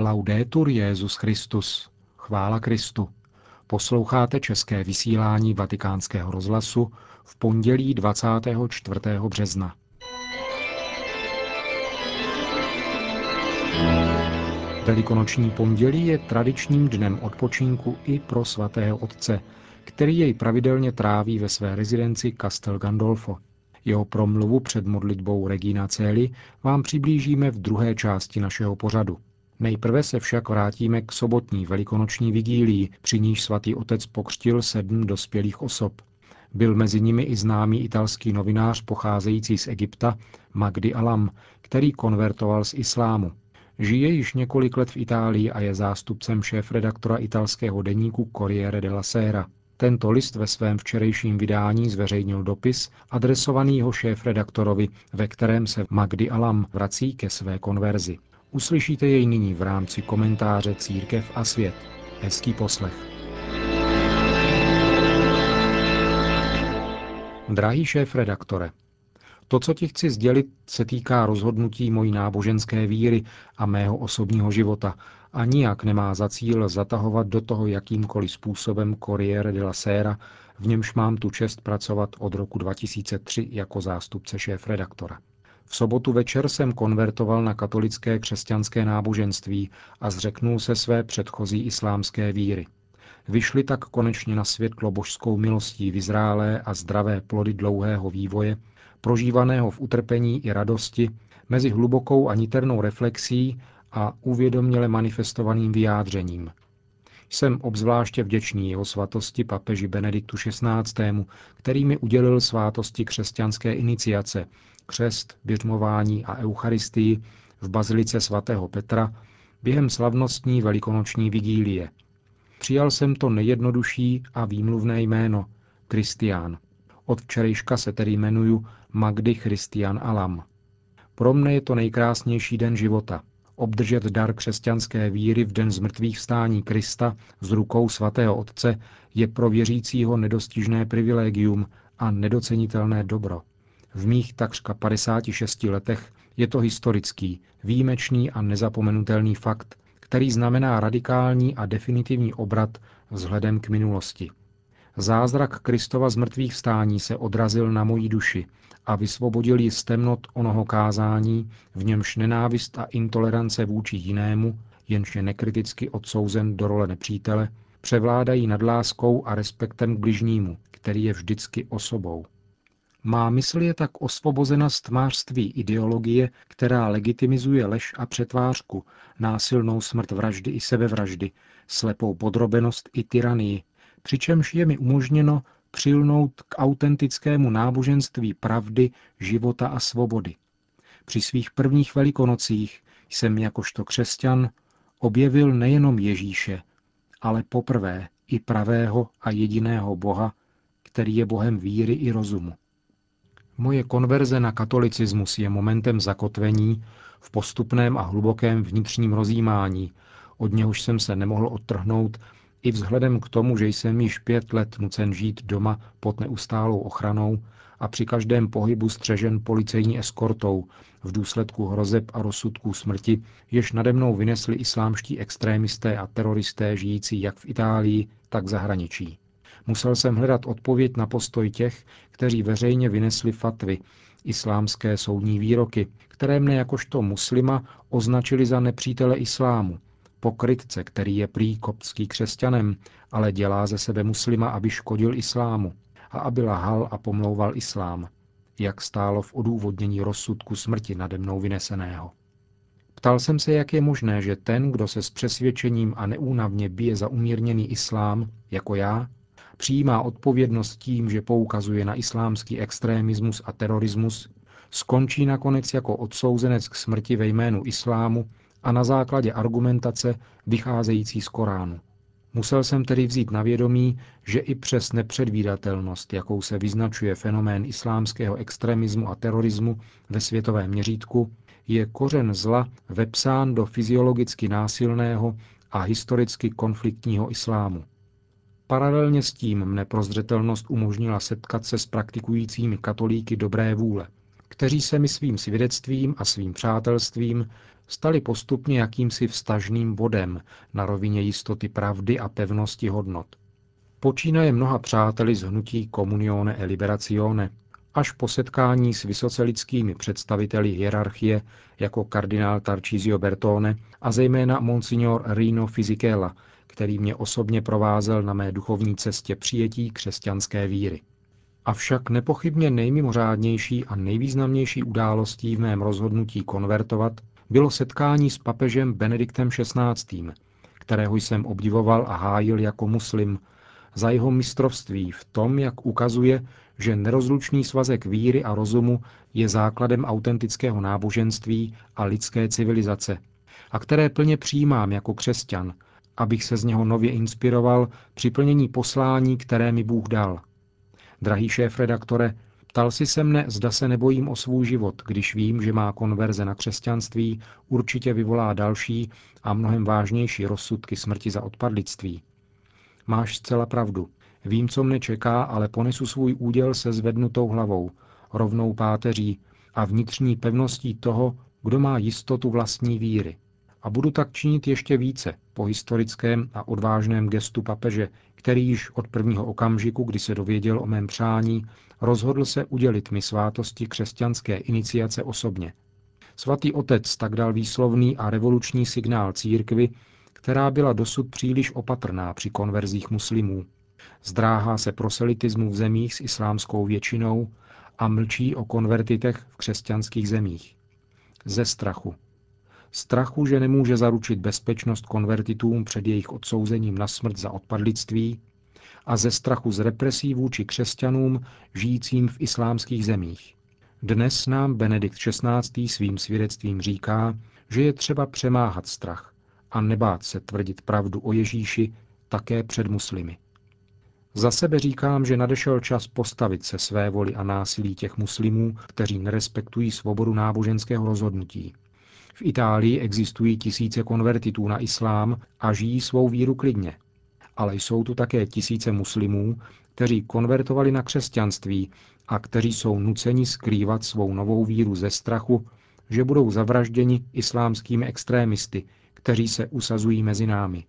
Laudetur Jezus Christus. Chvála Kristu. Posloucháte české vysílání Vatikánského rozhlasu v pondělí 24. března. Velikonoční pondělí je tradičním dnem odpočinku i pro svatého otce, který jej pravidelně tráví ve své rezidenci Castel Gandolfo. Jeho promluvu před modlitbou Regina Celi vám přiblížíme v druhé části našeho pořadu. Nejprve se však vrátíme k sobotní velikonoční vigílii, při níž svatý otec pokřtil sedm dospělých osob. Byl mezi nimi i známý italský novinář pocházející z Egypta, Magdi Alam, který konvertoval z islámu. Žije již několik let v Itálii a je zástupcem šéf-redaktora italského deníku Corriere della Sera. Tento list ve svém včerejším vydání zveřejnil dopis adresovaný jeho šéf-redaktorovi, ve kterém se Magdi Alam vrací ke své konverzi. Uslyšíte jej nyní v rámci komentáře Církev a svět. Hezký poslech. Drahý šéf-redaktore, to, co ti chci sdělit, se týká rozhodnutí mojí náboženské víry a mého osobního života a nijak nemá za cíl zatahovat do toho jakýmkoliv způsobem Corriere della Sera, v němž mám tu čest pracovat od roku 2003 jako zástupce šéf-redaktora. V sobotu večer jsem konvertoval na katolické křesťanské náboženství a zřeknul se své předchozí islámské víry. Vyšli tak konečně na světlo božskou milostí vyzrálé a zdravé plody dlouhého vývoje, prožívaného v utrpení i radosti, mezi hlubokou a niternou reflexí a uvědoměle manifestovaným vyjádřením. Jsem obzvláště vděčný jeho svatosti papeži Benediktu XVI., který mi udělil svátosti křesťanské iniciace, křest, běžmování a eucharistii v bazilice svatého Petra během slavnostní velikonoční vigílie. Přijal jsem to nejjednodušší a výmluvné jméno, Kristián. Od včerejška se tedy jmenuju Magdy Christian Alam. Pro mne je to nejkrásnější den života. Obdržet dar křesťanské víry v den zmrtvých vstání Krista z rukou svatého Otce je pro věřícího nedostižné privilegium a nedocenitelné dobro. V mých takřka 56 letech je to historický, výjimečný a nezapomenutelný fakt, který znamená radikální a definitivní obrat vzhledem k minulosti. Zázrak Kristova zmrtvých vstání se odrazil na mojí duši a vysvobodil ji z temnot onoho kázání, v němž nenávist a intolerance vůči jinému, jenž je nekriticky odsouzen do role nepřítele, převládají nad láskou a respektem k bližnímu, který je vždycky osobou. Má mysl je tak osvobozena z tmářství ideologie, která legitimizuje lež a přetvářku, násilnou smrt vraždy i sebevraždy, slepou podrobenost i tyranii, přičemž je mi umožněno přilnout k autentickému náboženství pravdy, života a svobody. Při svých prvních velikonocích jsem jakožto křesťan objevil nejenom Ježíše, ale poprvé i pravého a jediného Boha, který je Bohem víry i rozumu. Moje konverze na katolicismus je momentem zakotvení v postupném a hlubokém vnitřním rozjímání, od něhož jsem se nemohl odtrhnout i vzhledem k tomu, že jsem již pět let nucen žít doma pod neustálou ochranou a při každém pohybu střežen policejní eskortou v důsledku hrozeb a rozsudků smrti, jež nade mnou vynesli islámští extrémisté a teroristé žijící jak v Itálii, tak v zahraničí. Musel jsem hledat odpověď na postoj těch, kteří veřejně vynesli fatvy, islámské soudní výroky, které mne jakožto muslima označili za nepřítele islámu, pokrytce, který je prý koptský křesťanem, ale dělá ze sebe muslima, aby škodil islámu a aby lahal a pomlouval islám, jak stálo v odůvodnění rozsudku smrti nade mnou vyneseného. Ptal jsem se, jak je možné, že ten, kdo se s přesvědčením a neúnavně bije za umírněný islám, jako já, přijímá odpovědnost tím, že poukazuje na islámský extrémismus a terorismus, skončí nakonec jako odsouzenec k smrti ve jménu islámu a na základě argumentace vycházející z Koránu. Musel jsem tedy vzít na vědomí, že i přes nepředvídatelnost, jakou se vyznačuje fenomén islámského extremismu a terorismu ve světovém měřítku, je kořen zla vepsán do fyziologicky násilného a historicky konfliktního islámu. Paralelně s tím mne prozřetelnost umožnila setkat se s praktikujícími katolíky dobré vůle, kteří se mi svým svědectvím a svým přátelstvím stali postupně jakýmsi vstažným bodem na rovině jistoty pravdy a pevnosti hodnot. Počínaje mnoha přáteli z hnutí Comunione e Liberazione, až po setkání s vysoce lidskými představiteli hierarchie jako kardinál Tarcísio Bertone a zejména monsignor Rino Fisichella, který mě osobně provázel na mé duchovní cestě přijetí křesťanské víry. Avšak nepochybně nejmimořádnější a nejvýznamnější událostí v mém rozhodnutí konvertovat bylo setkání s papežem Benediktem XVI., kterého jsem obdivoval a hájil jako muslim, za jeho mistrovství v tom, jak ukazuje, že nerozlučný svazek víry a rozumu je základem autentického náboženství a lidské civilizace, a které plně přijímám jako křesťan, abych se z něho nově inspiroval při plnění poslání, které mi Bůh dal. Drahý šéf redaktore, ptal si se mne, zda se nebojím o svůj život, když vím, že má konverze na křesťanství určitě vyvolá další a mnohem vážnější rozsudky smrti za odpadlictví. Máš zcela pravdu. Vím, co mne čeká, ale ponesu svůj úděl se zvednutou hlavou, rovnou páteří a vnitřní pevností toho, kdo má jistotu vlastní víry. A budu tak činit ještě více po historickém a odvážném gestu papeže, který již od prvního okamžiku, kdy se dověděl o mém přání, rozhodl se udělit mi svátosti křesťanské iniciace osobně. Svatý otec tak dal výslovný a revoluční signál církvi, která byla dosud příliš opatrná při konverzích muslimů. Zdráhá se proselitismu v zemích s islámskou většinou a mlčí o konvertitech v křesťanských zemích. Ze strachu. Strachu, že nemůže zaručit bezpečnost konvertitům před jejich odsouzením na smrt za odpadlictví a ze strachu z represí vůči křesťanům žijícím v islámských zemích. Dnes nám Benedikt XVI. svým svědectvím říká, že je třeba přemáhat strach a nebát se tvrdit pravdu o Ježíši také před muslimy. Za sebe říkám, že nadešel čas postavit se své voli a násilí těch muslimů, kteří nerespektují svobodu náboženského rozhodnutí. V Itálii existují tisíce konvertitů na islám a žijí svou víru klidně. Ale jsou tu také tisíce muslimů, kteří konvertovali na křesťanství a kteří jsou nuceni skrývat svou novou víru ze strachu, že budou zavražděni islámskými extrémisty, kteří se usazují mezi námi.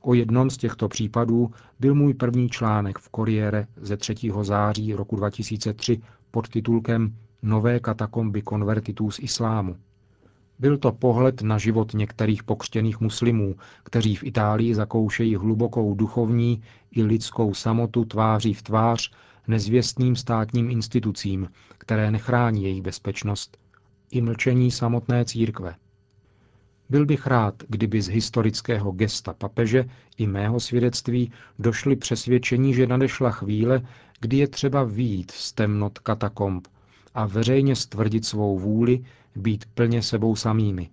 O jednom z těchto případů byl můj první článek v Koriére ze 3. září roku 2003 pod titulkem Nové katakomby konvertitů z islámu. Byl to pohled na život některých pokřtěných muslimů, kteří v Itálii zakoušejí hlubokou duchovní i lidskou samotu tváří v tvář nezvěstným státním institucím, které nechrání jejich bezpečnost, i mlčení samotné církve. Byl bych rád, kdyby z historického gesta papeže i mého svědectví došli přesvědčení, že nadešla chvíle, kdy je třeba výjít z temnot katakomb a veřejně stvrdit svou vůli být plně sebou samými.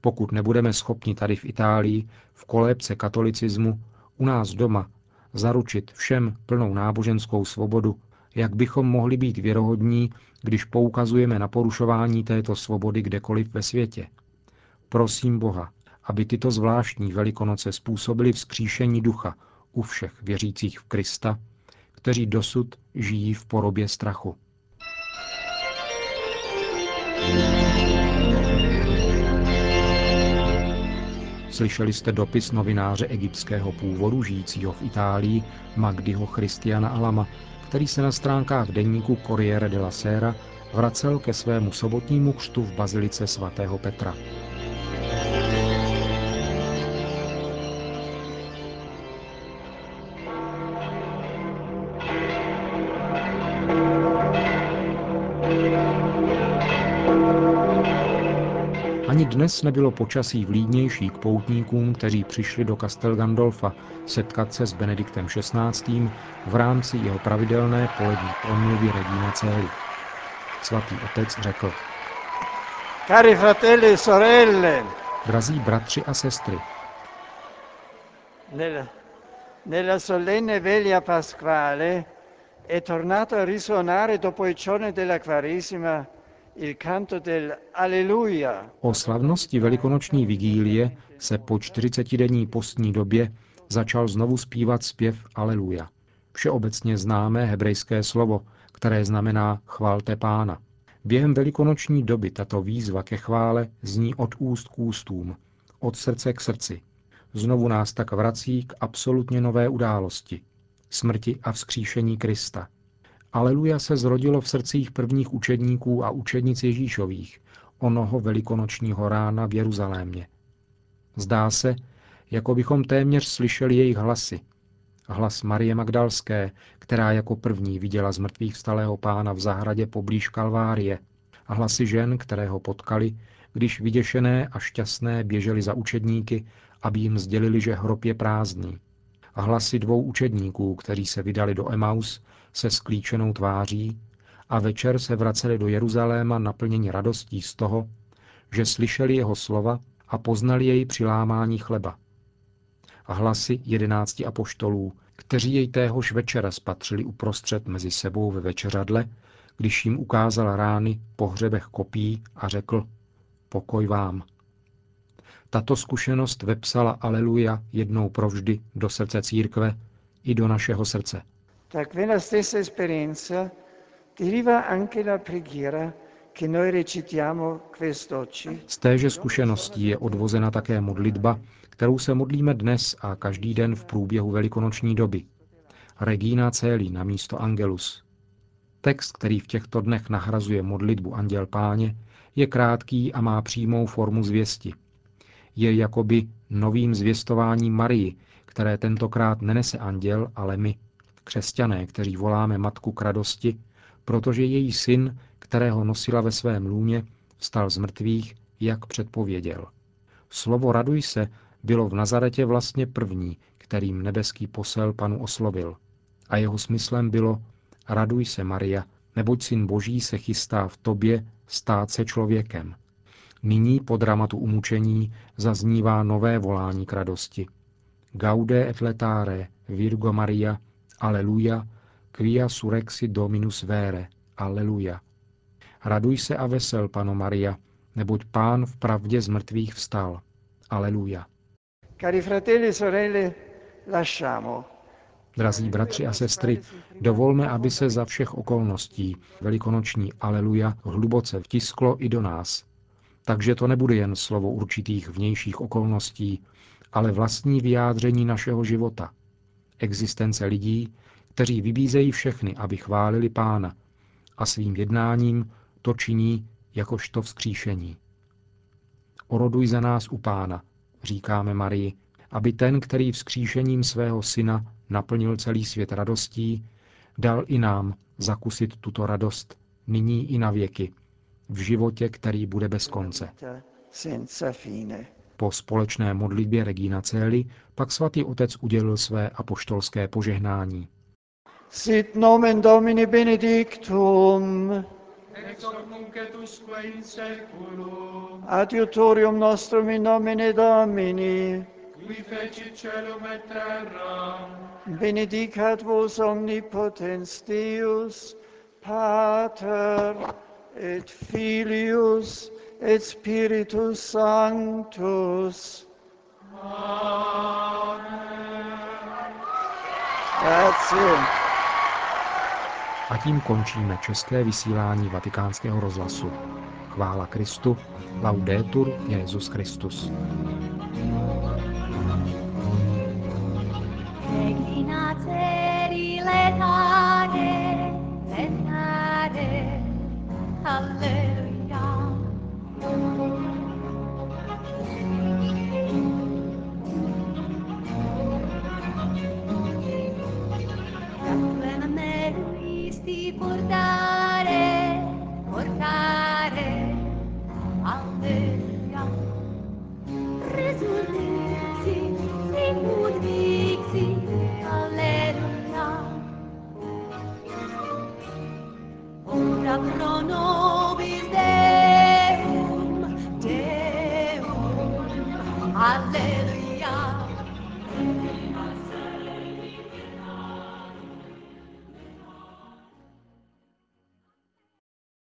Pokud nebudeme schopni tady v Itálii, v kolébce katolicismu, u nás doma, zaručit všem plnou náboženskou svobodu, jak bychom mohli být věrohodní, když poukazujeme na porušování této svobody kdekoliv ve světě. Prosím Boha, aby tyto zvláštní velikonoce způsobily vzkříšení ducha u všech věřících v Krista, kteří dosud žijí v porobě strachu. Slyšeli jste dopis novináře egyptského původu žijícího v Itálii Magdiho Christiana Alama, který se na stránkách denníku Corriere della Sera vracel ke svému sobotnímu křtu v bazilice svatého Petra. Ani dnes nebylo počasí vlídnější k poutníkům, kteří přišli do Castel Gandolfa setkat se s Benediktem XVI. v rámci jeho pravidelné polední promluvy Regina Cély. Svatý otec řekl, Cari fratelli e sorelle, Drazí bratři a sestry, nella, nella solenne veglia pasquale è tornato a risuonare dopo i giorni della Quaresima o slavnosti velikonoční vigílie se po 40-denní postní době začal znovu zpívat zpěv Aleluja. Všeobecně známé hebrejské slovo, které znamená chvalte pána. Během velikonoční doby tato výzva ke chvále zní od úst k ústům, od srdce k srdci. Znovu nás tak vrací k absolutně nové události, smrti a vzkříšení Krista. Aleluja se zrodilo v srdcích prvních učedníků a učednic Ježíšových, onoho velikonočního rána v Jeruzalémě. Zdá se, jako bychom téměř slyšeli jejich hlasy. Hlas Marie Magdalské, která jako první viděla z mrtvých vstalého pána v zahradě poblíž Kalvárie, a hlasy žen, které ho potkali, když vyděšené a šťastné běželi za učedníky, aby jim sdělili, že hrob je prázdný. A hlasy dvou učedníků, kteří se vydali do Emaus se sklíčenou tváří a večer se vraceli do Jeruzaléma naplněni radostí z toho, že slyšeli jeho slova a poznali jej při lámání chleba. A hlasy jedenácti apoštolů, kteří jej téhož večera spatřili uprostřed mezi sebou ve večeřadle, když jim ukázal rány po hřebech kopí a řekl pokoj vám. Tato zkušenost vepsala Aleluja jednou provždy do srdce církve i do našeho srdce. Da quella stessa esperienza deriva anche la preghiera che noi recitiamo quest'oggi. Z téže zkušeností je odvozena také modlitba, kterou se modlíme dnes a každý den v průběhu velikonoční doby. Regina Celi na místo Angelus. Text, který v těchto dnech nahrazuje modlitbu Anděl Páně, je krátký a má přímou formu zvěsti. Je jakoby novým zvěstováním Marii, které tentokrát nenese anděl, ale my, křesťané, kteří voláme matku k radosti, protože její syn, kterého nosila ve svém lůně, vstal z mrtvých, jak předpověděl. Slovo raduj se bylo v Nazaretě vlastně první, kterým nebeský posel panu oslovil. A jeho smyslem bylo Raduj se, Maria, neboť syn Boží se chystá v tobě stát se člověkem. Nyní po dramatu umučení zaznívá nové volání k radosti. Gaude et letare, Virgo Maria, Aleluja, quia surexi Dominus vere, Aleluja. Raduj se a vesel, Pano Maria, neboť Pán v pravdě z mrtvých vstal. Aleluja. Cari fratelli sorelle, lasciamo Drazí bratři a sestry, dovolme, aby se za všech okolností velikonoční Aleluja hluboce vtisklo i do nás. Takže to nebude jen slovo určitých vnějších okolností, ale vlastní vyjádření našeho života. Existence lidí, kteří vybízejí všechny, aby chválili Pána a svým jednáním to činí jakožto vzkříšení. Oroduj za nás u Pána, říkáme Marii, aby ten, který vzkříšením svého syna naplnil celý svět radostí, dal i nám zakusit tuto radost nyní i na věky, v životě, který bude bez konce. Po společné modlitbě Regina Celi pak svatý otec udělil své apoštolské požehnání. Sit nomen Domini benedictum, ex hoc nunc et usque in seculum, adiutorium nostrum in nomine Domini, qui fecit celum et terra, benedicat vos omnipotens Deus, Pater et Filius et Spiritus Sanctus. Grazie. A tím končíme české vysílání vatikánského rozhlasu. Chvála Kristu, laudetur Jezus Christus. Regina color